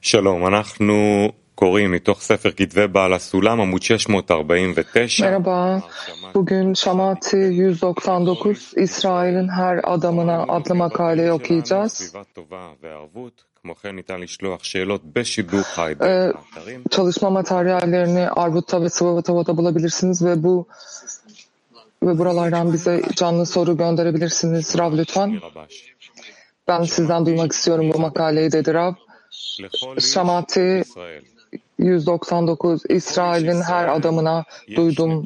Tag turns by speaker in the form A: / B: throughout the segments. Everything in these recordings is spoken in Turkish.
A: שלום, אנחנו קוראים מתוך ספר כתבי בעל הסולם, עמוד 649.
B: Merhaba. Bugün Şamati 199 İsrail'in her adamına adlı makaleyi okuyacağız.
A: סביבה טובה וערבות. כמו כן ניתן לשלוח שאלות בשידור חי
B: Ee,
A: באתרים.
B: çalışma materyallerini Arvut'ta ve Sıvavatava'da bulabilirsiniz ve bu ve buralardan bize canlı soru gönderebilirsiniz. Rav lütfen.
A: רבש.
B: Ben sizden duymak istiyorum bu makaleyi dedi Rav.
A: Samati
B: 199 İsrail'in her adamına duydum.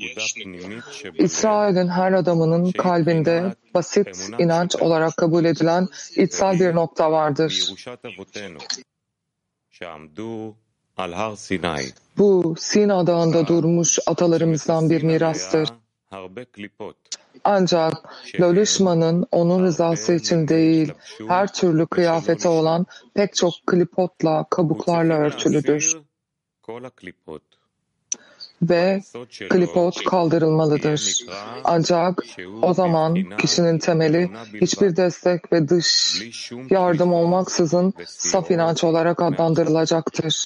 B: İsrail'in her adamının kalbinde basit inanç olarak kabul edilen içsel bir nokta vardır. Bu Sina Dağı'nda durmuş atalarımızdan bir mirastır. Ancak Lalüşman'ın onun rızası için değil, her türlü kıyafete olan pek çok klipotla, kabuklarla örtülüdür. Ve klipot kaldırılmalıdır. Ancak o zaman kişinin temeli hiçbir destek ve dış yardım olmaksızın saf inanç olarak adlandırılacaktır.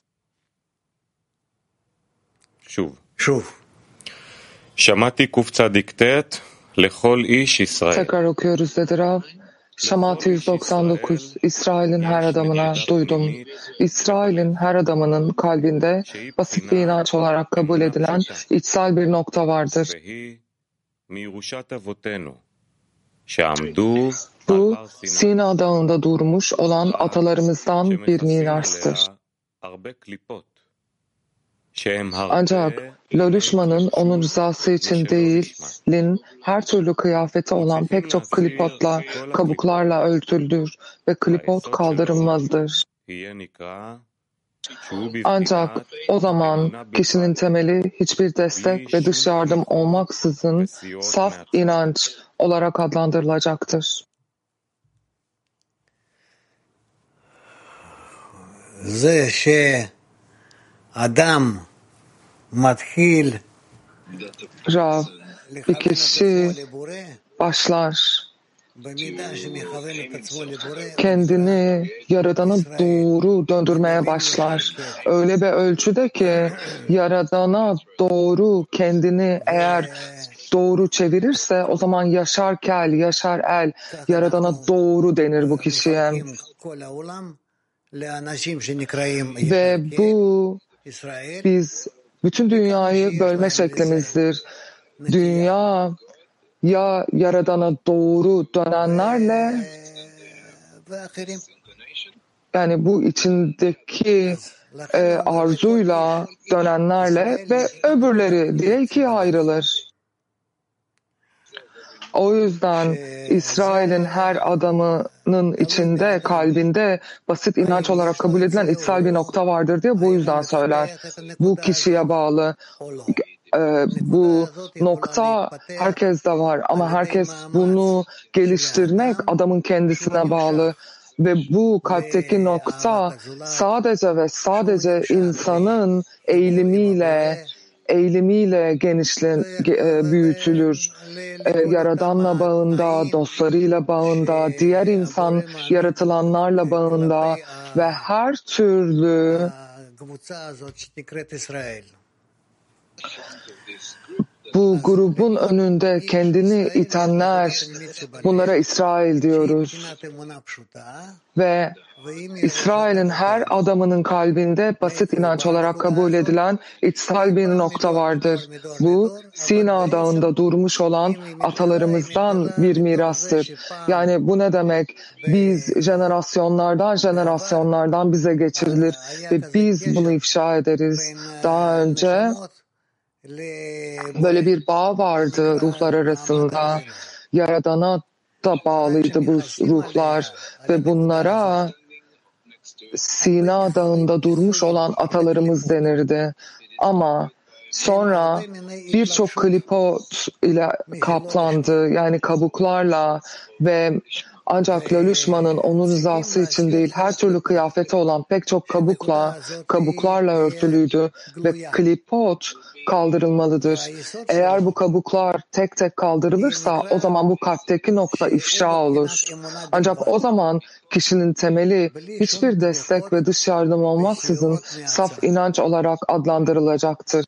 A: Şuv. Şuv. Şamati Kufçadik Tet
B: Tekrar okuyoruz dedi Rav. Şamat 199 İsrail'in her adamına duydum. İsrail'in her adamının kalbinde basit bir inanç olarak kabul edilen içsel bir nokta vardır. Bu Sina Dağı'nda durmuş olan atalarımızdan bir mirastır. Ancak Lolishma'nın onun rızası için değil, Lin her türlü kıyafeti olan pek çok klipotla, kabuklarla örtülür ve klipot kaldırılmazdır. Ancak o zaman kişinin temeli hiçbir destek ve dış yardım olmaksızın saf inanç olarak adlandırılacaktır. Ze
C: şey Adam
B: matkil,
C: Rav, ikisi
B: başlar kendini Yaradan'a doğru döndürmeye başlar. Öyle bir ölçüde ki Yaradan'a doğru kendini eğer doğru çevirirse o zaman yaşar kel, yaşar el, Yaradan'a doğru denir bu kişiye. Ve bu biz bütün dünyayı bölme şeklimizdir. Dünya ya Yaradan'a doğru dönenlerle yani bu içindeki e, arzuyla dönenlerle ve öbürleri diye ikiye ayrılır. O yüzden İsrail'in her adamının içinde, kalbinde basit inanç olarak kabul edilen içsel bir nokta vardır diye bu yüzden söyler. Bu kişiye bağlı. Ee, bu nokta herkesde var ama herkes bunu geliştirmek adamın kendisine bağlı ve bu kalpteki nokta sadece ve sadece insanın eğilimiyle eylemiyle genişlen, büyütülür. Yaradanla bağında, dostlarıyla bağında, diğer insan yaratılanlarla bağında ve her türlü bu grubun önünde kendini itenler bunlara İsrail diyoruz. Ve İsrail'in her adamının kalbinde basit inanç olarak kabul edilen içsel bir nokta vardır. Bu Sina Dağı'nda durmuş olan atalarımızdan bir mirastır. Yani bu ne demek? Biz jenerasyonlardan jenerasyonlardan bize geçirilir ve biz bunu ifşa ederiz. Daha önce böyle bir bağ vardı ruhlar arasında. Yaradana da bağlıydı bu ruhlar ve bunlara Sina Dağı'nda durmuş olan atalarımız denirdi. Ama sonra birçok klipot ile kaplandı yani kabuklarla ve ancak Lalüşma'nın onun rızası için değil her türlü kıyafete olan pek çok kabukla, kabuklarla örtülüydü ve klipot kaldırılmalıdır. Eğer bu kabuklar tek tek kaldırılırsa o zaman bu kalpteki nokta ifşa olur. Ancak o zaman kişinin temeli hiçbir destek ve dış yardım olmaksızın saf inanç olarak adlandırılacaktır.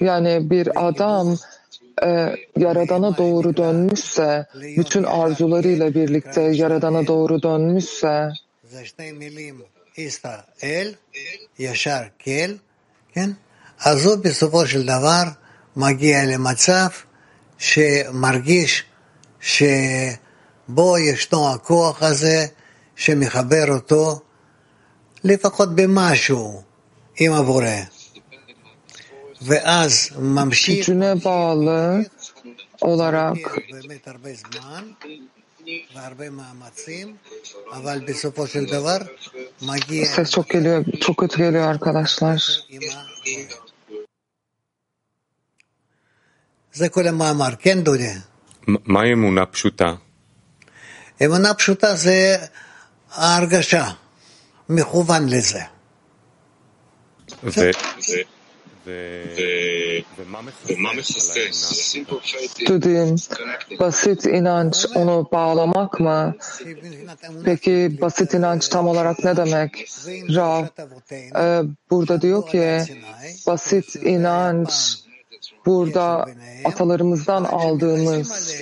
B: Yani bir adam e, Yaradan'a doğru dönmüşse, bütün arzularıyla birlikte Yaradan'a doğru dönmüşse,
C: זה שתי מילים, ישראל, ישר כל, כן? אז הוא בסופו של דבר מגיע למצב שמרגיש שבו ישנו הכוח הזה שמחבר אותו לפחות במשהו עם הבורא. ואז ממשיך
B: gücüne bağlı olarak
C: באמת הרבה זמן והרבה מאמצים, אבל בסופו של דבר מגיע
B: ses çok geliyor, çok kötü geliyor arkadaşlar.
C: עם ה- זה כל המאמר, כן דודי?
A: מ- מהי אמונה פשוטה?
C: אמונה פשוטה זה ההרגשה, מכוון לזה.
A: ו-
B: Dediğim basit inanç onu bağlamak mı? Peki basit inanç tam olarak ne demek? Rav e, burada diyor ki basit inanç burada atalarımızdan aldığımız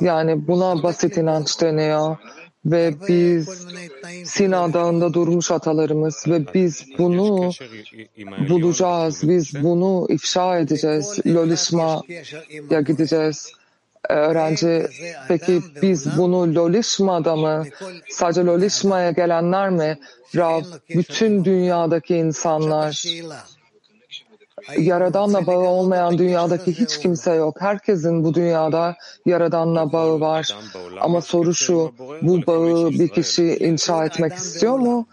B: yani buna basit inanç deniyor ve biz Sina Dağı'nda durmuş atalarımız ve biz bunu bulacağız, biz bunu ifşa edeceğiz, Lolişma'ya gideceğiz. Öğrenci, peki biz bunu Lolişma'da mı, sadece Lolişma'ya gelenler mi? Rab, bütün dünyadaki insanlar, Yaradan'la bağı olmayan dünyadaki hiç kimse yok. Herkesin bu dünyada Yaradan'la bağı var. Ama soru şu, bu bağı bir kişi inşa etmek istiyor mu?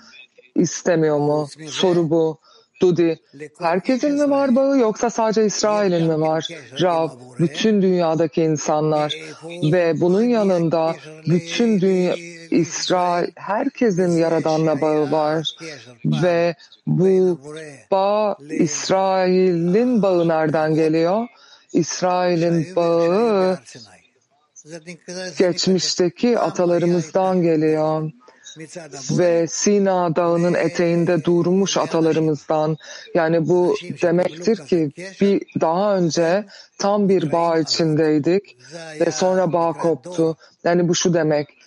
B: İstemiyor mu? Soru bu. Dudi, herkesin mi var bağı yoksa sadece İsrail'in mi var? Rav, bütün dünyadaki insanlar ve bunun yanında bütün dünya, İsrail, herkesin Yaradan'la bağı var ve bu bağ İsrail'in bağı nereden geliyor? İsrail'in bağı geçmişteki atalarımızdan geliyor ve Sina Dağı'nın eteğinde durmuş atalarımızdan. Yani bu demektir ki bir daha önce tam bir bağ içindeydik ve sonra bağ koptu. Yani bu şu demek.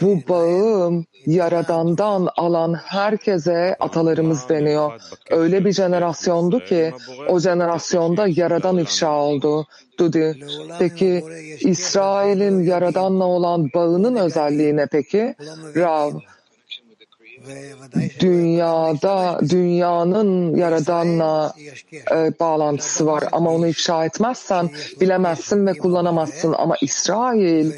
B: Bu bağı Yaradan'dan alan herkese atalarımız deniyor. Öyle bir jenerasyondu ki o jenerasyonda Yaradan ifşa oldu. Dudi. Peki İsrail'in Yaradan'la olan bağının özelliği ne peki? Rav. Dünyada, dünyanın Yaradan'la e, bağlantısı var ama onu ifşa etmezsen bilemezsin ve kullanamazsın. Ama İsrail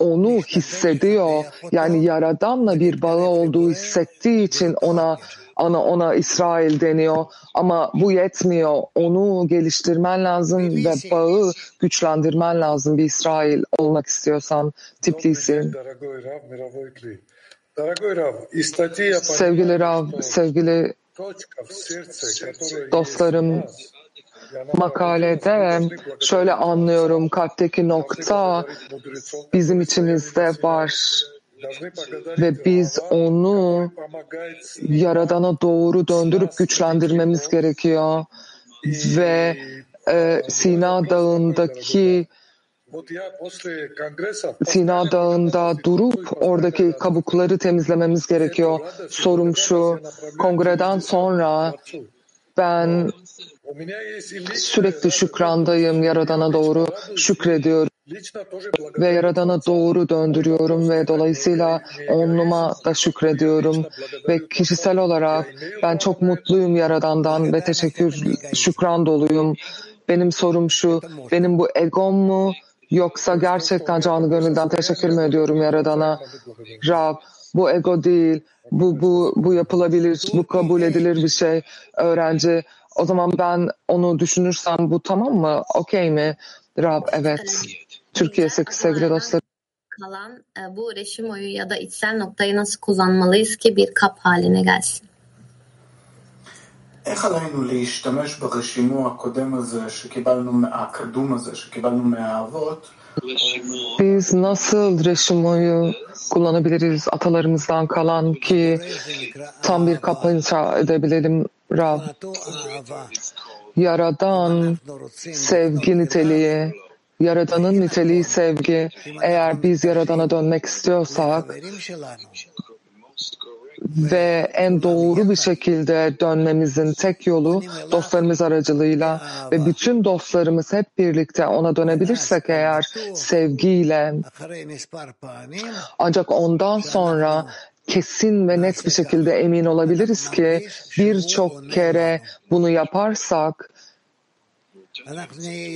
B: onu hissediyor. Yani Yaradan'la bir bağı olduğu hissettiği için ona ana ona İsrail deniyor ama bu yetmiyor. Onu geliştirmen lazım ve bağı güçlendirmen lazım bir İsrail olmak istiyorsan
D: Tiflis'in.
B: Sevgili Rav, sevgili dostlarım, makalede şöyle anlıyorum kalpteki nokta bizim içimizde var ve biz onu Yaradan'a doğru döndürüp güçlendirmemiz gerekiyor ve e, Sina Dağı'ndaki Sina Dağı'nda durup oradaki kabukları temizlememiz gerekiyor. Sorum şu, kongreden sonra ben Sürekli şükrandayım Yaradan'a doğru şükrediyorum ve Yaradan'a doğru döndürüyorum ve dolayısıyla onluma da şükrediyorum ve kişisel olarak ben çok mutluyum Yaradan'dan ve teşekkür şükran doluyum. Benim sorum şu, benim bu egom mu yoksa gerçekten canı gönülden teşekkür mü ediyorum Yaradan'a? Rab, bu ego değil, bu, bu, bu yapılabilir, bu kabul edilir bir şey. Öğrenci O zaman ben onu düşünürsem bu tamam mı? Okey mi? Rab evet. Türkiye sevgili dostlar.
E: Kalan e, bu reşim oyu ya da içsel noktayı nasıl kullanmalıyız ki bir kap haline gelsin?
F: איך עלינו להשתמש ברשימו הקודם הזה שקיבלנו, הקדום הזה שקיבלנו מהאבות,
B: Biz nasıl reşimoyu kullanabiliriz atalarımızdan kalan ki tam bir kapı inşa edebilelim Rab. Yaradan sevgi niteliği, Yaradanın niteliği sevgi. Eğer biz Yaradan'a dönmek istiyorsak ve en doğru bir şekilde dönmemizin tek yolu dostlarımız aracılığıyla ve bütün dostlarımız hep birlikte ona dönebilirsek eğer sevgiyle ancak ondan sonra kesin ve net bir şekilde emin olabiliriz ki birçok kere bunu yaparsak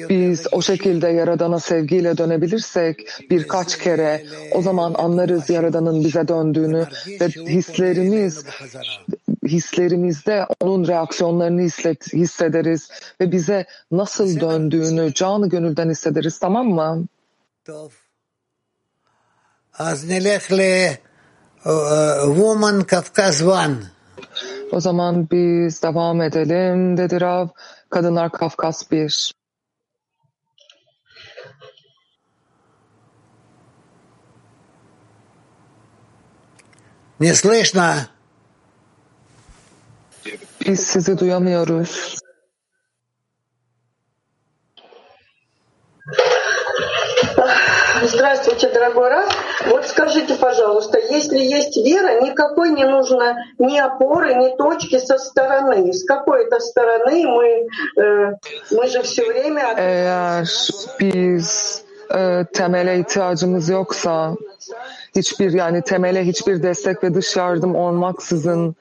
B: biz o şekilde Yaradan'a sevgiyle dönebilirsek birkaç kere o zaman anlarız Yaradan'ın bize döndüğünü ve hislerimiz hislerimizde onun reaksiyonlarını hisset, hissederiz ve bize nasıl döndüğünü canı gönülden hissederiz tamam mı?
C: Az nelekle woman Kafkas one.
B: O zaman biz devam edelim dedi Rav. Kadınlar Kafkas bir.
C: Не слышно.
B: Biz sizi duyamıyoruz.
G: Здравствуйте, дорогой Раф. Вот скажите, пожалуйста, если есть вера, никакой не нужно ни опоры, ни точки со стороны. С какой-то стороны мы, э, мы же все время...
B: Eğer biz e, temele ihtiyacımız yoksa hiçbir yani temele hiçbir destek ve dış yardım olmaksızın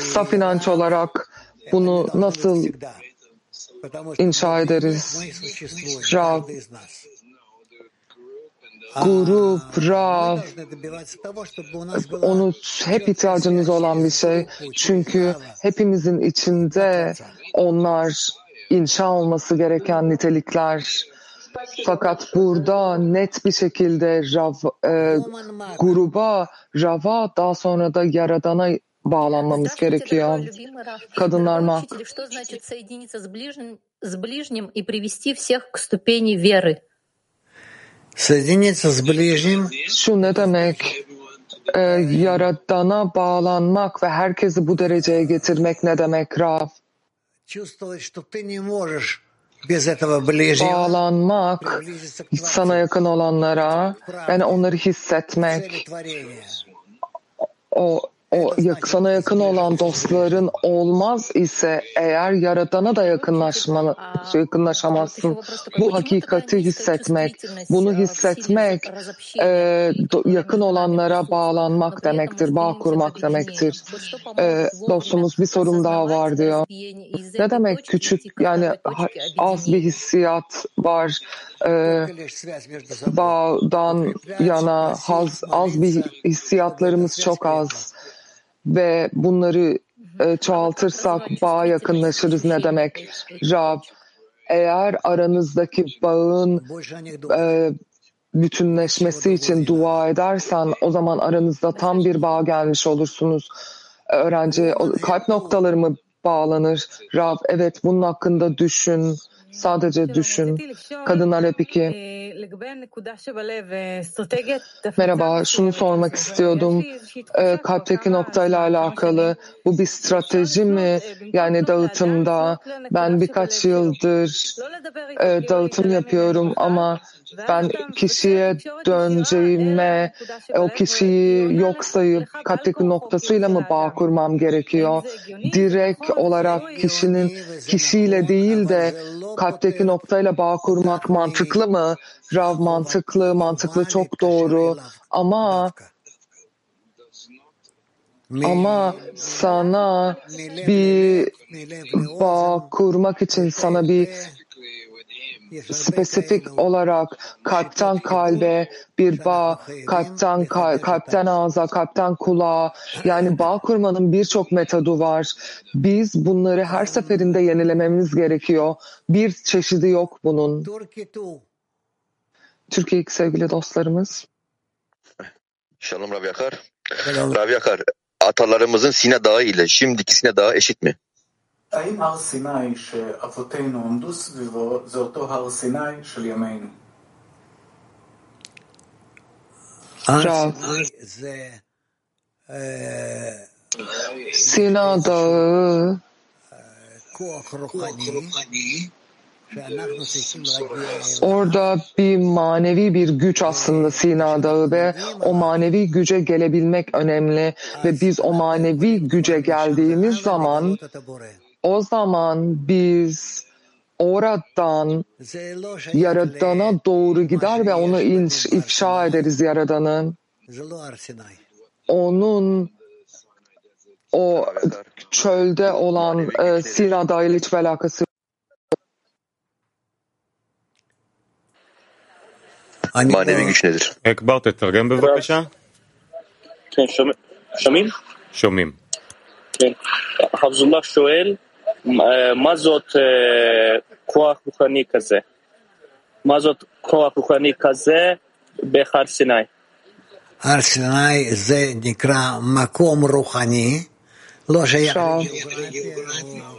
B: saf inanç olarak bunu nasıl inşa ederiz? Rav, grup, Rav, onu hep ihtiyacımız olan bir şey. Çünkü hepimizin içinde onlar inşa olması gereken nitelikler. Fakat burada net bir şekilde Rav, e, gruba, Rav'a daha sonra da Yaradan'a bağlanmamız gerekiyor. Kadınlar mak. Şu ne demek? Yaradana bağlanmak ve herkesi bu dereceye getirmek ne demek Rav? Bağlanmak, sana yakın olanlara, yani onları hissetmek, o o sana yakın olan dostların olmaz ise eğer yaratana da yakınlaşma, yakınlaşamazsın. Bu hakikati hissetmek, bunu hissetmek e, yakın olanlara bağlanmak demektir, bağ kurmak demektir. E, dostumuz bir sorum daha var diyor. Ne demek? Küçük yani az bir hissiyat var. E, bağdan yana haz, az bir hissiyatlarımız çok az ve bunları e, çoğaltırsak bağa yakınlaşırız ne demek Rab? Eğer aranızdaki bağın e, bütünleşmesi için dua edersen o zaman aranızda tam bir bağ gelmiş olursunuz. E, öğrenci kalp noktaları mı bağlanır? Rab evet bunun hakkında düşün. Sadece düşün. Kadınlar hep iki. Merhaba, şunu sormak istiyordum. Ee, kalpteki noktayla alakalı bu bir strateji mi? Yani dağıtımda ben birkaç yıldır e, dağıtım yapıyorum ama ben kişiye döneceğime e, o kişiyi yok sayıp kalpteki noktasıyla mı bağ kurmam gerekiyor? Direkt olarak kişinin kişiyle değil de kalpteki noktayla bağ kurmak mantıklı mı? Rav mantıklı, mantıklı çok doğru. Ama ama sana bir bağ kurmak için sana bir spesifik olarak kalpten kalbe bir bağ, kalpten kal kalpten ağza, kalpten kulağa yani bağ kurmanın birçok metodu var. Biz bunları her seferinde yenilememiz gerekiyor. Bir çeşidi yok bunun. Türkiye Türkiye'deki sevgili dostlarımız.
H: Şalom Rav Yakar. Rav Yakar, atalarımızın Sina Dağı ile şimdiki Sina Dağı eşit mi?
F: האם הר סיני שאבותינו עמדו סביבו זה אותו הר סיני של ימינו?
C: הר
B: Rav.
C: סיני זה אה,
B: Sina Dağı
C: כוח רוחני שאנחנו צריכים להגיע אליו.
B: Orada bir manevi bir güç aslında Sina Dağı ve o manevi güce gelebilmek önemli ve biz o manevi güce geldiğimiz zaman
C: את הבורא.
B: o zaman biz oradan
C: זה לא שייך
B: Yaradan'a doğru gider ve onu inş, ifşa ederiz Yaradan'ın.
C: זה לא הר סיני.
B: Onun o
H: Rav Yakar.
B: çölde olan e, Sina Dağı ile hiçbir alakası
C: אני
H: Manevi
C: לא-
H: güç nedir?
A: אקבר, תתרגם בבקשה.
I: כן, שומע- שומעים?
A: שומעים.
I: כן. חבזולlah שואל, אה, מה זאת אה, כוח רוחני כזה? מה זאת כוח רוחני כזה בהר סיני?
C: הר סיני זה נקרא מקום רוחני, לא שייך
B: Rav.
C: לגיאוגרפיה או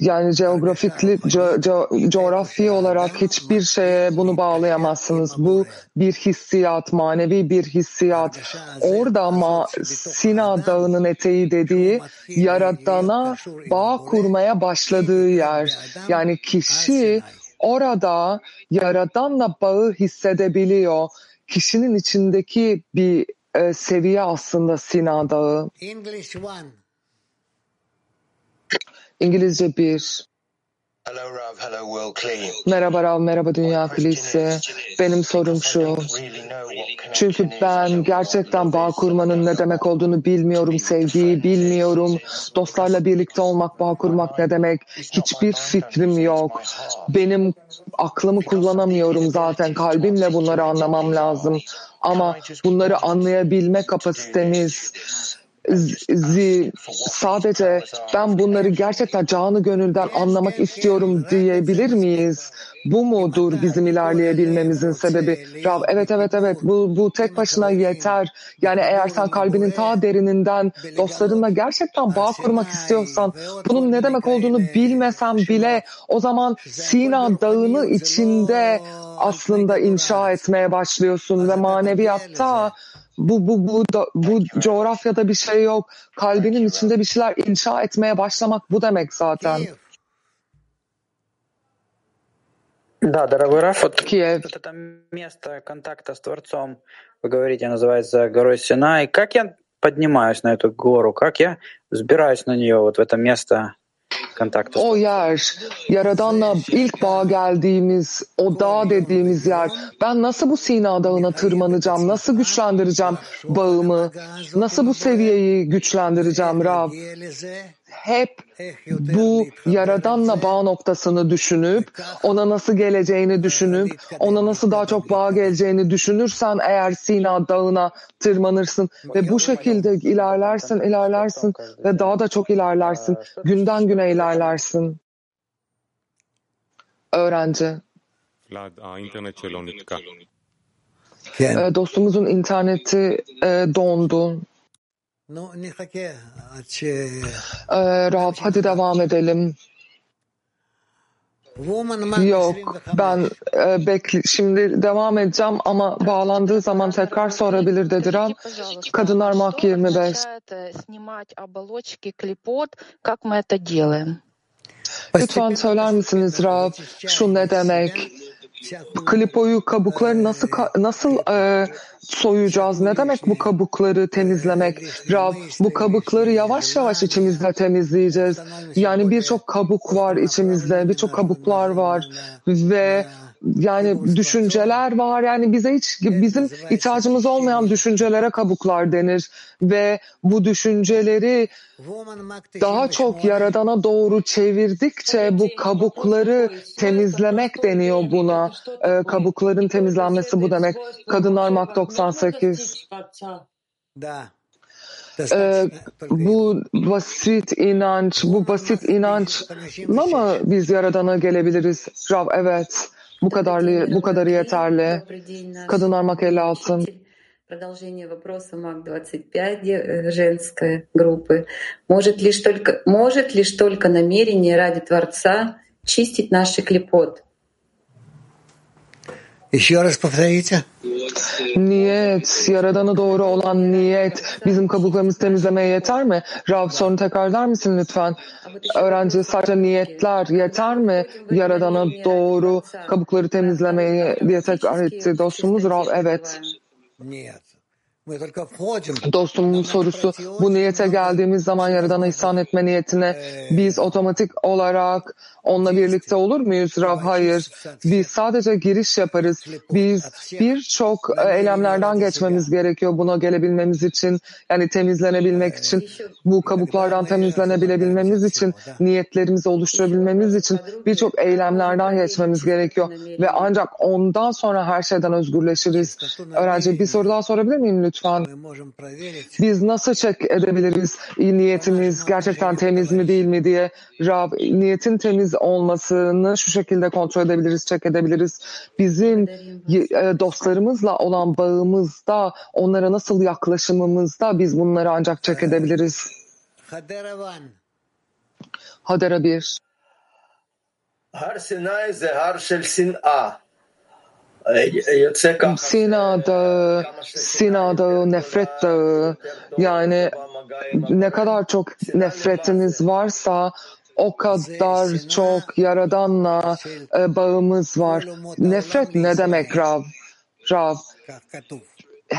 B: Yani geografikli, co- co- coğrafi olarak hiçbir şeye bunu bağlayamazsınız. Bu bir hissiyat, manevi bir hissiyat. Orada ma Sina Dağı'nın eteği dediği Yaradan'a bağ kurmaya başladığı yer. Yani kişi orada Yaradan'la bağı hissedebiliyor. Kişinin içindeki bir e, seviye aslında Sina Dağı.
C: English one.
B: İngilizce bir.
J: Hello, Rav. Hello, World Clean.
B: Merhaba Rav, merhaba Dünya Kilisi. Benim sorum şu. Çünkü ben gerçekten bağ kurmanın ne demek olduğunu bilmiyorum, sevgiyi bilmiyorum. Dostlarla birlikte olmak, bağ kurmak ne demek? Hiçbir fikrim yok. Benim aklımı kullanamıyorum zaten. Kalbimle bunları anlamam lazım. Ama bunları anlayabilme kapasitemiz zi, sadece ben bunları gerçekten canı gönülden anlamak istiyorum diyebilir miyiz? Bu mudur bizim ilerleyebilmemizin sebebi? Rav, evet evet evet bu, bu tek başına yeter. Yani eğer sen kalbinin ta derininden dostlarınla gerçekten bağ kurmak istiyorsan bunun ne demek olduğunu bilmesen bile o zaman Sina Dağı'nı içinde aslında inşa etmeye başlıyorsun ve maneviyatta bu bu bu da, bu coğrafyada bir şey yok. Kalbinin içinde bir şeyler inşa etmeye başlamak bu demek zaten.
K: Да, дорогой Раф, вот,
B: Киев.
K: вот это место контакта с Творцом, вы говорите, называется горой Синай. Как я поднимаюсь на эту гору? Как я взбираюсь на нее, вот в это место
B: O yer, Yaradan'la ilk bağ geldiğimiz, o dağ dediğimiz yer. Ben nasıl bu Sina Dağı'na tırmanacağım, nasıl güçlendireceğim bağımı, nasıl bu seviyeyi güçlendireceğim Rab? Hep bu Yaradan'la bağ noktasını düşünüp, ona nasıl geleceğini düşünüp, ona nasıl daha çok bağ geleceğini düşünürsen eğer Sina Dağı'na tırmanırsın ve bu şekilde ilerlersin, ilerlersin ve daha da çok ilerlersin. Günden güne ilerlersin tekrarlarsın. Öğrenci.
A: Vlad, internet çelonika.
C: Yani.
B: Ee, dostumuzun interneti e, dondu. Ee, Rav hadi devam edelim. Yok ben e, bekle, şimdi devam edeceğim ama bağlandığı zaman tekrar sorabilir dedi Ram. Kadınlar Maki 25. Lütfen söyler misiniz Rav? Şu ne demek? Klipoyu kabukları nasıl nasıl e, soyacağız? Ne demek bu kabukları temizlemek? Rab bu kabukları yavaş yavaş içimizde temizleyeceğiz. Yani birçok kabuk var içimizde, birçok kabuklar var ve yani düşünceler var yani bize hiç bizim ihtiyacımız olmayan düşüncelere kabuklar denir ve bu düşünceleri daha çok yaradana doğru çevirdikçe bu kabukları temizlemek deniyor buna. Ee, kabukların temizlenmesi bu demek. Kadınlar Mak 98. Ee, bu basit inanç, bu basit inançla mı biz Yaradan'a gelebiliriz? Rav, evet. Bu kadarlı, bu kadarı yeterli. Kadınlar Mak 56.
L: Продолжение вопроса МАК-25 э, женской группы. Может лишь только, может лишь только намерение ради Творца чистить наши клепот.
C: Еще раз повторите.
B: Niyet, Yaradan'a doğru olan niyet bizim kabuklarımızı temizlemeye yeter mi? Rav sorunu tekrar eder misin lütfen? Öğrenci sadece niyetler yeter mi? Yaradan'a doğru kabukları temizlemeye diye tekrar etti dostumuz Rav. Evet.
C: Нет.
B: Dostumun sorusu bu niyete geldiğimiz zaman Yaradan'a ihsan etme niyetine biz otomatik olarak onunla birlikte olur muyuz? Rav hayır. Biz sadece giriş yaparız. Biz birçok e, eylemlerden geçmemiz gerekiyor buna gelebilmemiz için. Yani temizlenebilmek için, bu kabuklardan temizlenebilebilmemiz için, niyetlerimizi oluşturabilmemiz için birçok eylemlerden geçmemiz gerekiyor. Ve ancak ondan sonra her şeyden özgürleşiriz. Öğrenci bir soru daha sorabilir miyim lütfen? lütfen biz nasıl çek edebiliriz? Niyetimiz gerçekten temiz mi değil mi diye. Rab niyetin temiz olmasını şu şekilde kontrol edebiliriz, çek edebiliriz. Bizim e, dostlarımızla olan bağımızda onlara nasıl yaklaşımımızda biz bunları ancak çek edebiliriz. Hadera 1
M: Har Sinai zehar şel sin'a
B: Sina Dağı, Sina Dağı, nefret dağı. Yani ne kadar çok nefretiniz varsa o kadar çok Yaradan'la e, bağımız var. Nefret ne demek Rav? Rav,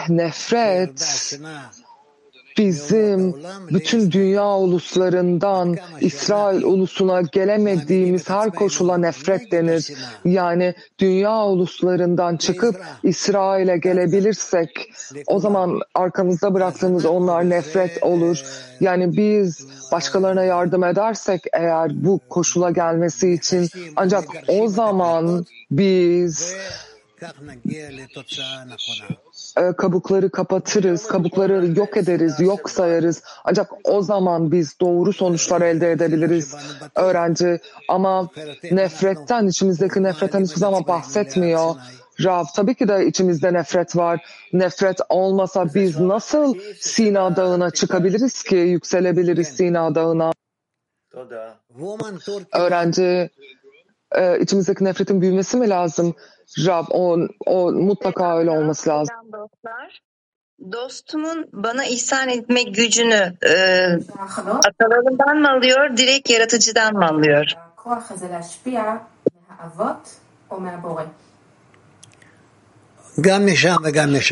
B: nefret bizim bütün dünya uluslarından İsrail ulusuna gelemediğimiz her koşula nefret denir. Yani dünya uluslarından çıkıp İsrail'e gelebilirsek o zaman arkamızda bıraktığımız onlar nefret olur. Yani biz başkalarına yardım edersek eğer bu koşula gelmesi için ancak o zaman biz kabukları kapatırız, kabukları yok ederiz, yok sayarız. Ancak o zaman biz doğru sonuçlar elde edebiliriz öğrenci. Ama nefretten, içimizdeki nefretten hiçbir zaman bahsetmiyor. Rav, tabii ki de içimizde nefret var. Nefret olmasa biz nasıl Sina Dağı'na çıkabiliriz ki, yükselebiliriz Sina Dağı'na? Öğrenci, e, içimizdeki nefretin büyümesi mi lazım? Rab, o, o mutlaka öyle olması lazım.
N: Dostlar, dostumun bana ihsan etme gücünü e, atalarından mı alıyor, direkt yaratıcıdan mı alıyor?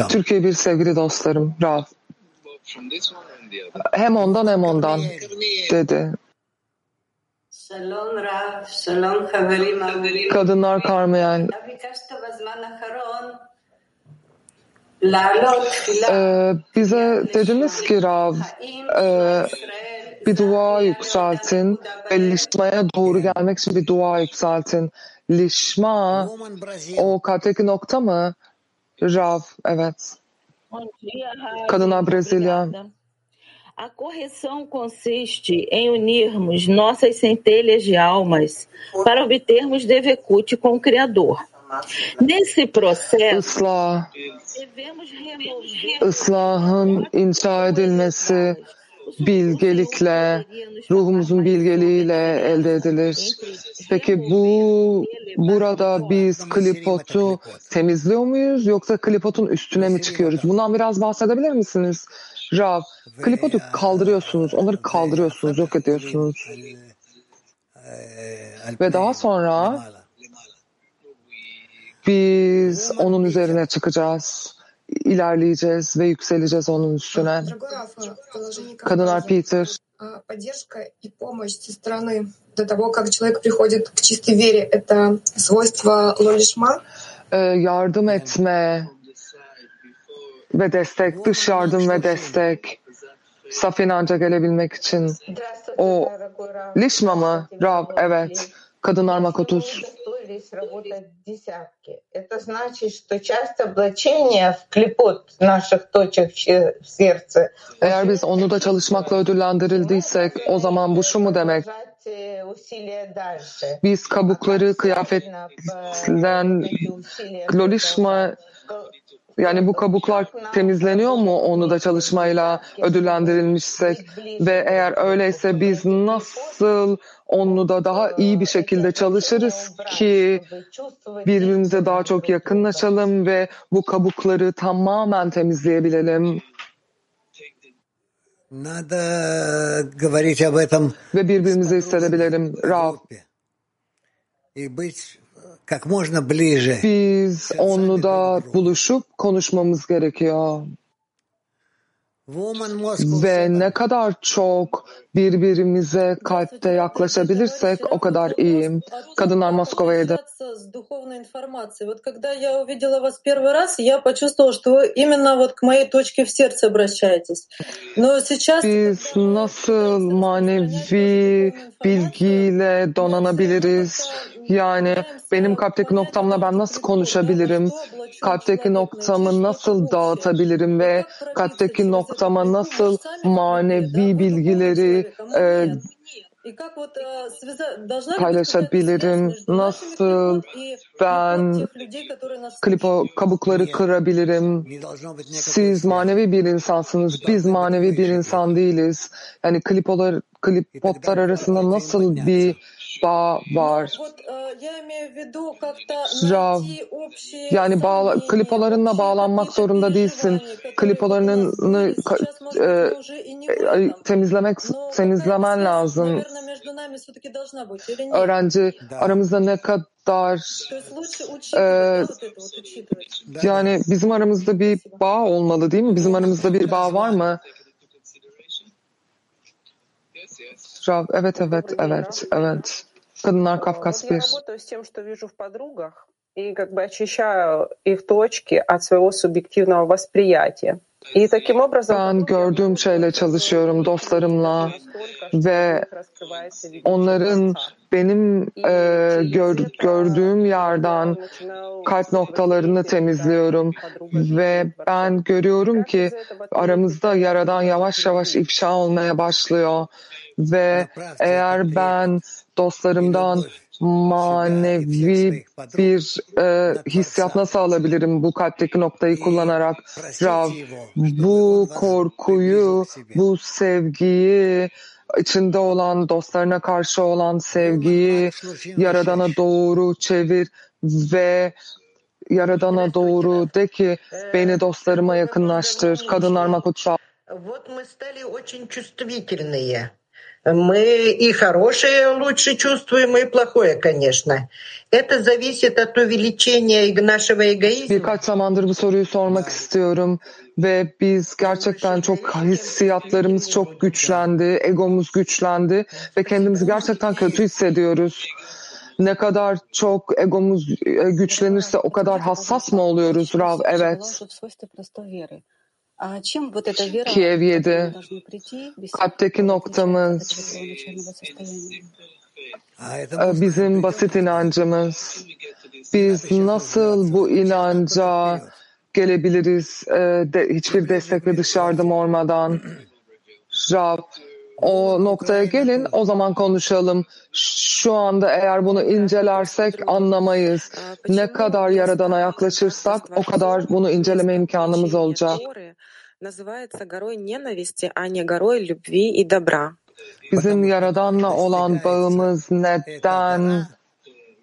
B: Türkiye bir sevgili dostlarım, Rav. Hem ondan hem ondan dedi. Kadınlar Karmayan. Ee, bize dediniz ki Rav, e, bir dua yükseltin ve Lişma'ya doğru gelmek için bir dua yükseltin. Lişma o kalpteki nokta mı? Rav, evet. Kadınlar Brezilya.
O: A correção consiste em unirmos nossas centelhas de almas para obtermos Devekut com o Criador. Nesse processo,
B: Islah,
O: devemos remover
B: ıslahın inşa edilmesi bilgelikle, ruhumuzun bilgeliğiyle elde edilir. Peki bu burada biz klipotu temizliyor muyuz yoksa klipotun üstüne mi çıkıyoruz? Bundan biraz bahsedebilir misiniz? Rav, klipotu kaldırıyorsunuz, onları kaldırıyorsunuz, yok ediyorsunuz. Ve daha sonra biz onun üzerine çıkacağız, ilerleyeceğiz ve yükseleceğiz onun üstüne. Kadınlar Peter,
P: поддержка и помощь со стороны до того, как человек приходит к чистой вере, это свойство лолишма?
B: Ee, yardım etme ve destek, dış yardım ve destek, saf inanca gelebilmek için. O Lişma mı? Rav, evet. Kadınlar Makotus.
O: Здесь работают десятки. Это значит, что часть облачения в клепот наших точек в сердце
B: Eğer biz onu da çalışmakla ödüllendirildiysek o zaman bu şu mu demek?
O: э, усилия дальше.
B: Biz kabukları kıyafetlen klolişma yani bu kabuklar temizleniyor mu onu da çalışmayla ödüllendirilmişsek ve eğer öyleyse biz nasıl onu da daha iyi bir şekilde çalışırız ki birbirimize daha çok yakınlaşalım ve bu kabukları tamamen temizleyebilelim. Ve birbirimizi hissedebilelim. Rav. Biz onluda buluşup konuşmamız gerekiyor. Ve ne kadar çok birbirimize kalpte yaklaşabilirsek o kadar iyi. Kadınlar Moskova'ya. Biz nasıl manevi bilgiyle donanabiliriz? Yani benim kalpteki noktamla ben nasıl konuşabilirim? Kalpteki noktamı nasıl dağıtabilirim ve kalpteki nokta baktı nasıl manevi bilgileri e, paylaşabilirim, nasıl ben klipo kabukları kırabilirim. Siz manevi bir insansınız, biz manevi bir insan değiliz. Yani klipolar, klipotlar arasında nasıl bir bağ var. Rav, yani bağla, klipalarınla bağlanmak zorunda değilsin. Klipalarını e, e temizlemek temizlemen lazım. Öğrenci aramızda ne kadar e, yani bizim aramızda bir bağ olmalı değil mi? Bizim aramızda bir bağ var mı? Evet evet evet evet. Kadınlar Kafkas
Q: Я
B: 1.
Q: работаю с тем, что вижу в подругах, и как бы очищаю их точки от своего субъективного восприятия. И таким образом
B: Ben gördüğüm şeyle çalışıyorum dostlarımla ve onların benim e, gör, gördüğüm yerden kalp noktalarını temizliyorum ve ben görüyorum ki aramızda yaradan yavaş yavaş ifşa olmaya başlıyor ve eğer ben dostlarımdan manevi bir e, hissiyat nasıl alabilirim bu kalpteki noktayı kullanarak Rav bu korkuyu bu sevgiyi içinde olan dostlarına karşı olan sevgiyi Yaradan'a doğru çevir ve Yaradan'a doğru de ki beni dostlarıma yakınlaştır. Kadınlar Makutsal.
R: Вот мы стали очень чувствительные. Мы и хорошее лучше чувствуем, и плохое, конечно. Это зависит от увеличения нашего эгоизма.
B: Birkaç zamandır bu soruyu sormak istiyorum ve biz gerçekten çok hissiyatlarımız çok güçlendi, egomuz güçlendi ve kendimizi gerçekten kötü hissediyoruz. Ne kadar çok egomuz e, güçlenirse o kadar hassas mı oluyoruz Rav? Evet. Kiev 7. Kalpteki noktamız, bizim basit inancımız. Biz nasıl bu inanca gelebiliriz de, hiçbir destek ve dışarıdan olmadan? Rab, o noktaya gelin o zaman konuşalım. Şu anda eğer bunu incelersek anlamayız. Ne kadar Yaradan'a yaklaşırsak o kadar bunu inceleme imkanımız olacak
Q: горы называется горой ненависти, а не горой любви и добра.
B: Bizim Yaradan'la olan bağımız neden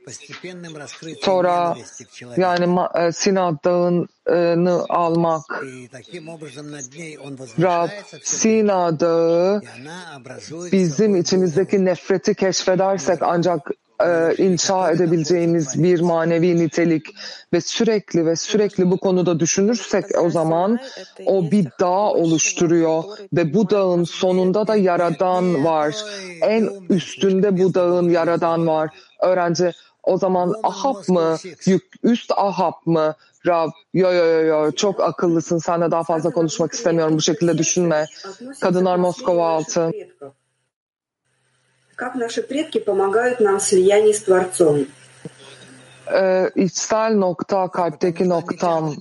C: постепенным раскрытием
B: Tora
C: ненависти к человеку.
B: yani Ma- e, Sina Dağı'nı almak.
C: И таким образом над ней он
B: Rab,
C: возвышается все
B: Sina Dağı
C: она образует
B: bizim içimizdeki nefreti keşfedersek ancak e, inşa edebileceğimiz bir manevi nitelik ve sürekli ve sürekli bu konuda düşünürsek o zaman o bir dağ oluşturuyor ve bu dağın sonunda da yaradan var. En üstünde bu dağın yaradan var. Öğrenci o zaman Ahab mı? Üst Ahab mı? Rab, yo yo yo yo çok akıllısın. Seninle daha fazla konuşmak istemiyorum. Bu şekilde düşünme. Kadınlar Moskova altı.
P: Как наши предки помогают нам в слиянии с Творцом?
B: Ee, içsel nokta, kalpteki noktam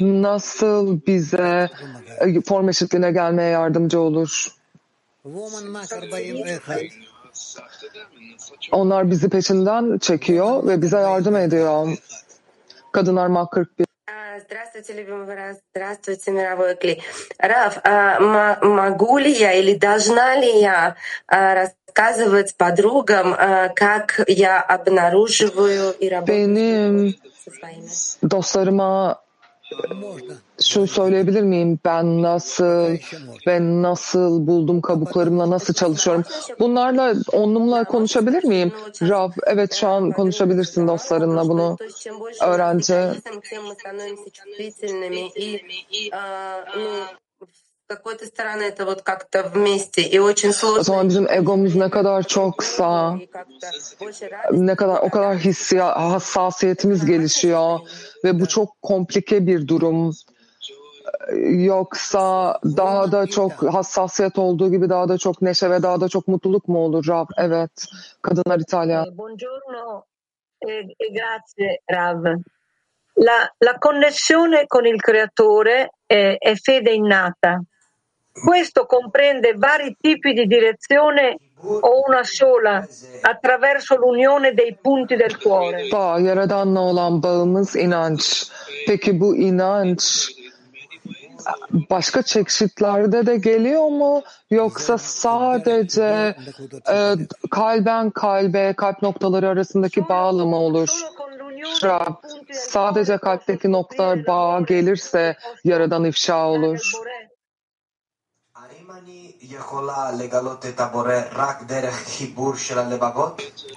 B: nasıl bize e, form eşitliğine gelmeye yardımcı olur? Onlar bizi peşinden çekiyor ve bize yardım ediyor. Kadınlar Mak 41.
S: Здравствуйте, любимый Рав. Здравствуйте, мировой клей. Раф, а, могу ли я или должна ли я а, рассказывать подругам, а, как я обнаруживаю и работаю
B: Benim
S: со своими?
B: dostlarıma şunu söyleyebilir miyim? Ben nasıl ve nasıl buldum kabuklarımla nasıl çalışıyorum? Bunlarla onlumla konuşabilir miyim? Rav, evet şu an konuşabilirsin dostlarınla bunu. Öğrenci. O zaman bizim egomuz ne kadar çoksa, ne kadar o kadar hissiya, hassasiyetimiz gelişiyor ve bu çok komplike bir durum. Yoksa daha da çok hassasiyet olduğu gibi daha da çok neşe ve daha da çok mutluluk mu olur Rab? Evet. Kadınlar İtalya.
T: Eh, buongiorno eh, eh, grazie Rav. La, la connessione con il creatore è, è fede innata. Questo comprende vari tipi di direzione o una sola attraverso l'unione dei punti del cuore.
B: Bağ, Yaradan'la olan bağımız inanç. Peki bu inanç başka çeşitlerde de geliyor mu? Yoksa sadece e, kalben kalbe, kalp noktaları arasındaki bağla mı olur? Sadece kalpteki nokta bağ gelirse Yaradan ifşa olur.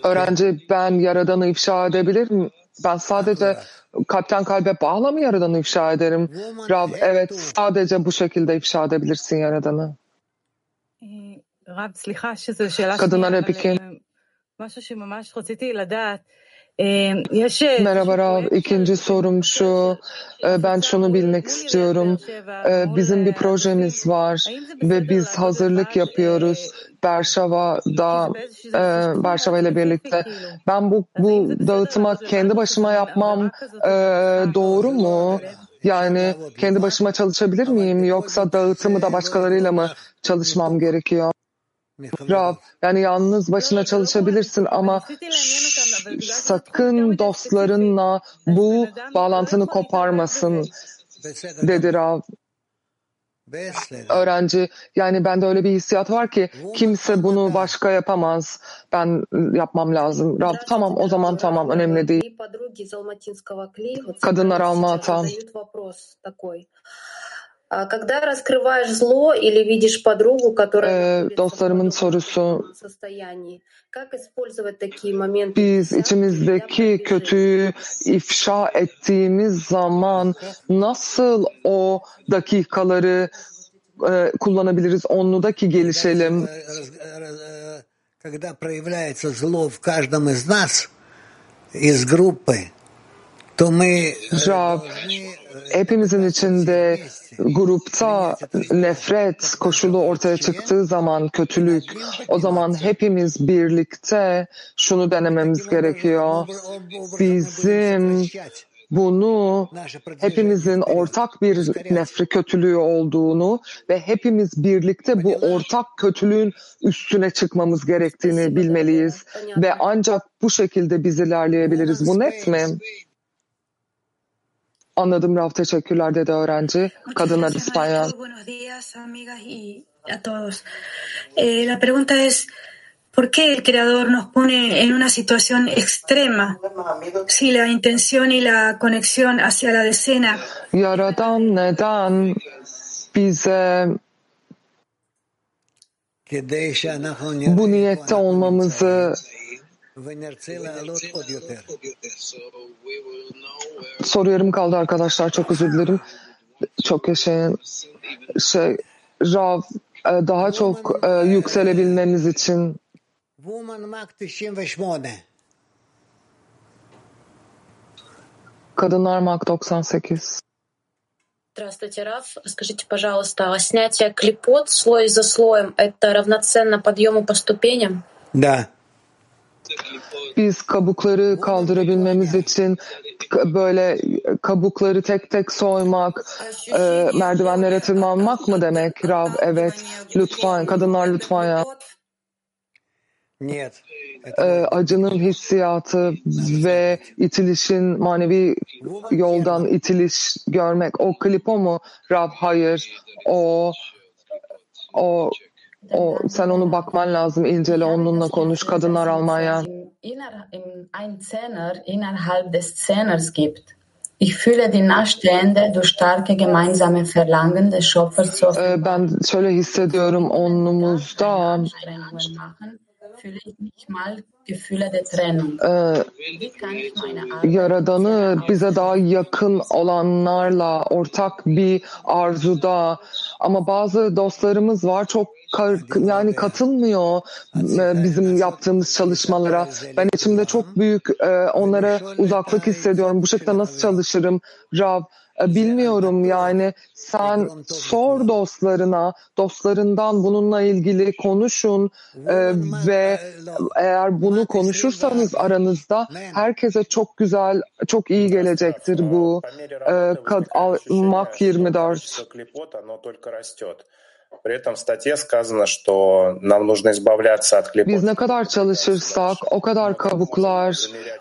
B: Öğrenci ben Yaradan'ı ifşa edebilir mi? Ben sadece kalpten kalbe bağla mı Yaradan'ı ifşa ederim? Rab evet sadece bu şekilde ifşa edebilirsin Yaradan'ı. Kadınlar
U: Epikin.
B: Merhaba Rav. İkinci sorum şu. Ben şunu bilmek istiyorum. Bizim bir projemiz var ve biz hazırlık yapıyoruz. Berşava'da, Berşava ile birlikte. Ben bu, bu dağıtıma kendi başıma yapmam doğru mu? Yani kendi başıma çalışabilir miyim yoksa dağıtımı da başkalarıyla mı çalışmam gerekiyor? Rab, yani yalnız başına çalışabilirsin ama sakın dostlarınla bu bağlantını koparmasın dedi Rab. Öğrenci yani bende öyle bir hissiyat var ki kimse bunu başka yapamaz. Ben yapmam lazım. Rab tamam o zaman tamam önemli değil. Kadınlar
E: alma. Когда раскрываешь зло или видишь подругу, которая
B: dostlarımın sorusu,
E: в soстоянии, как использовать такие моменты?
B: biz içimizdeki kötüyü ifşa ettiğimiz zaman nasıl o dakikaları e, kullanabiliriz? Onludaki gelişelim.
C: Когда проявляется зло в каждом из нас, из группы, то мы
B: Rab, hepimizin içinde grupta nefret koşulu ortaya çıktığı zaman kötülük, o zaman hepimiz birlikte şunu denememiz gerekiyor. Bizim bunu hepimizin ortak bir nefret kötülüğü olduğunu ve hepimiz birlikte bu ortak kötülüğün üstüne çıkmamız gerektiğini bilmeliyiz ve ancak bu şekilde biz ilerleyebiliriz. Bu net mi? Anladım Rav teşekkürler dedi öğrenci. Kadınlar İspanya.
V: Buenos días, amigas y a todos. Eh, la pregunta es, ¿por qué el Creador nos pone en una situación extrema si la intención y la conexión hacia la decena
B: Yaradan neden bize bu niyette olmamızı soru yarım kaldı arkadaşlar çok özür dilerim. Çok yaşayın. Şey, Rav e, daha çok e, yükselebilmemiz için Kadınlar Mak 98
W: Здравствуйте, Раф. Скажите, пожалуйста, а снятие клепот слой за слоем — это равноценно подъему по ступеням?
C: Да.
B: Biz kabukları kaldırabilmemiz için böyle kabukları tek tek soymak, e, merdivenlere tırmanmak mı demek Rav? Evet. Lütfen, kadınlar lütfen ya. E, acının hissiyatı ve itilişin manevi yoldan itiliş görmek. O klip o mu? Rav hayır. O o o sen onu bakman lazım. incele onunla konuş. Kadınlar Almanya.
W: İnnerhalb des Zehners gibt. Ich fühle die Nachstehende durch starke gemeinsame Verlangen des Schöpfers zu
B: E, ben şöyle hissediyorum onumuzda
W: Anstrengungen machen, fühle ich nicht mal Gefühle der Trennung.
B: e,
W: Wie kann ich meine Arbeit
B: Yaradan'ı bize daha yakın olanlarla ortak bir arzuda ama bazı dostlarımız var çok yani katılmıyor bizim yaptığımız çalışmalara. Ben içimde çok büyük e, onlara uzaklık hissediyorum. Bu şekilde nasıl çalışırım Rav? E, Bilmiyorum yani sen sor dostlarına, dostlarından bununla ilgili konuşun e, ve eğer bunu konuşursanız aranızda herkese çok güzel, çok iyi gelecektir bu. Al, Mak 24.
X: Количество клепот, оно только растет. При этом в статье сказано, что нам нужно избавляться от клепот.
B: Biz ne kadar çalışırsak o kadar kabuklar,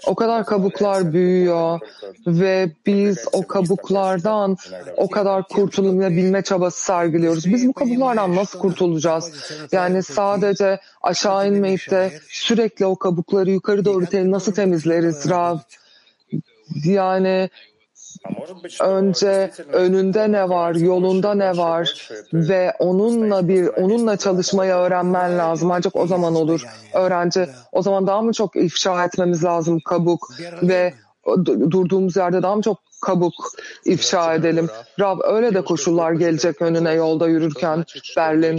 B: o kadar kabuklar büyüyor ve biz o kabuklardan o kadar kurtulabilme çabası sergiliyoruz. Biz bu kabuklardan nasıl kurtulacağız? Yani sadece aşağı inmeyip de sürekli o kabukları yukarı doğru te- nasıl temizleriz Rav? Yani önce önünde ne var, yolunda ne var ve onunla bir onunla çalışmayı öğrenmen lazım. Ancak o zaman olur. Öğrenci o zaman daha mı çok ifşa etmemiz lazım kabuk ve du- durduğumuz yerde daha mı çok kabuk ifşa edelim. Rab öyle de koşullar gelecek önüne yolda yürürken Berlin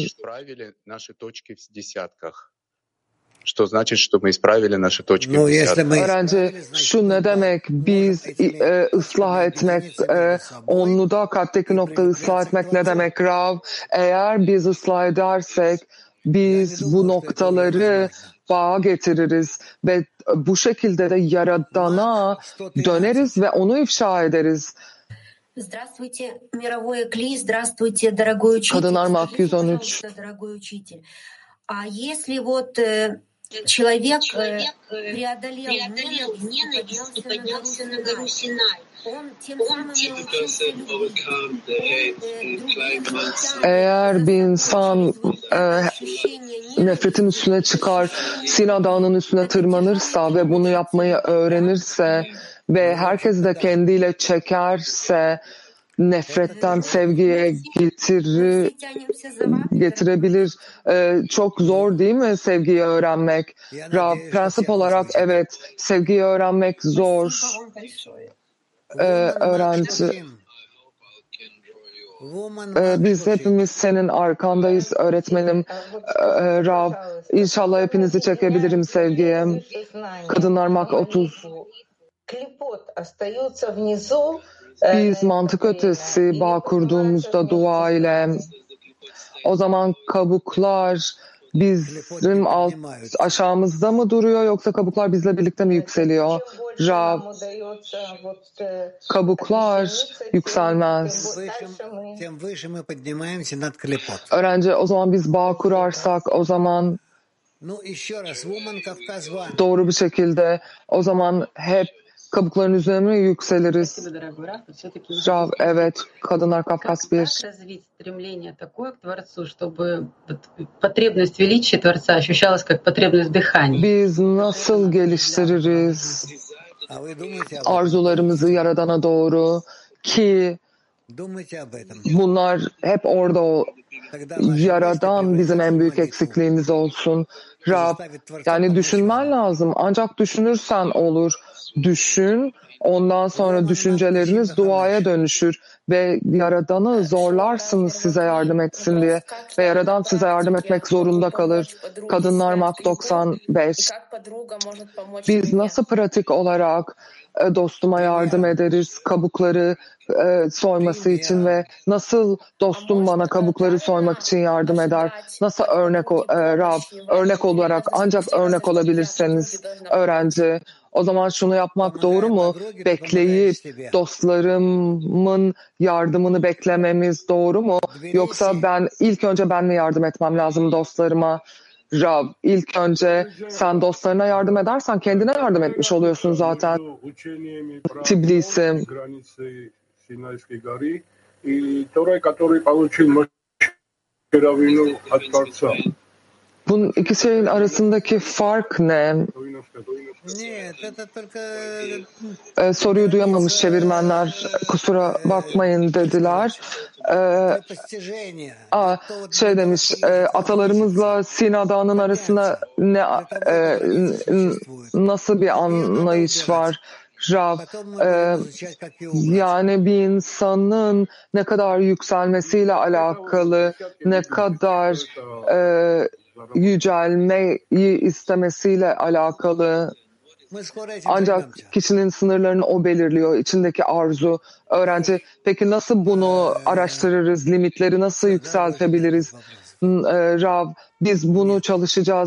Y: Что значит, что мы исправили наши точки
C: Ну,
Y: в
C: если
Y: десятках?
C: мы
B: Öğrenci şu ne demek biz e, ıslah etmek e, onluda kattaki nokta ıslah etmek ne demek Rav? Eğer biz ıslah edersek biz bu noktaları bağa getiririz ve bu şekilde de Yaradan'a döneriz ve onu ifşa ederiz.
W: Здравствуйте, мировой Кли, здравствуйте, дорогой учитель.
B: Kadınlar Mak
W: Скажите,
B: 113.
W: пожалуйста, дорогой учитель, а если вот э, человек, э, преодолел, ненависть и поднялся на гору Синай, он тем самым научился любви.
B: Eğer bir insan e, nefretin üstüne çıkar, Sina Dağı'nın üstüne tırmanırsa ve bunu yapmayı öğrenirse ve herkes de kendiyle çekerse nefretten sevgiye getirir, getirebilir. E, çok zor değil mi sevgiyi öğrenmek? Rab, prensip olarak evet, sevgiyi öğrenmek zor. E, öğrenci. Ee, Biz hepimiz senin arkandayız öğretmenim. Ee, Rab, İnşallah hepinizi çekebilirim sevgiye. Kadınlar Mak 30. Biz mantık ötesi bağ kurduğumuzda dua ile o zaman kabuklar bizim alt, aşağımızda mı duruyor yoksa kabuklar bizle birlikte mi yükseliyor? Rab, kabuklar yükselmez. Öğrenci o zaman biz bağ kurarsak o zaman doğru bir şekilde o zaman hep kabukların üzerine yükseliriz. Rav, evet, kadınlar Kafkas 1. Biz nasıl geliştiririz arzularımızı Yaradan'a doğru ki bunlar hep orada ol. Yaradan bizim en büyük eksikliğimiz olsun. Rab, yani düşünmen lazım. Ancak düşünürsen olur. Düşün, ondan sonra düşünceleriniz duaya dönüşür ve Yaradan'ı zorlarsınız size yardım etsin diye ve Yaradan size yardım etmek zorunda kalır. Kadınlar Mak 95. Biz nasıl pratik olarak e, dostuma yardım ederiz kabukları e, soyması için ve nasıl dostum bana kabukları soymak için yardım eder? Nasıl örnek e, Rab örnek olarak ancak örnek olabilirseniz öğrenci o zaman şunu yapmak doğru mu? Bekleyip dostlarımın yardımını beklememiz doğru mu? Yoksa ben ilk önce ben mi yardım etmem lazım dostlarıma? Rab ilk önce sen dostlarına yardım edersen kendine yardım etmiş oluyorsun zaten.
Z: учениями про
B: Тбилиси.
Z: границы Синайской горы, и Торой, который получил Мошеравину от Творца.
B: Bunun ikisinin arasındaki fark ne? Ee, soruyu duyamamış çevirmenler kusura bakmayın dediler. Ee, a, şey demiş e, atalarımızla Sina Dağı'nın arasında ne, e, nasıl bir anlayış var? Rav, e, yani bir insanın ne kadar yükselmesiyle alakalı, ne kadar e, yücelmeyi istemesiyle alakalı ancak kişinin sınırlarını o belirliyor, içindeki arzu, öğrenci. Peki nasıl bunu araştırırız, limitleri nasıl yükseltebiliriz? E, Rav, biz bunu çalışacağız.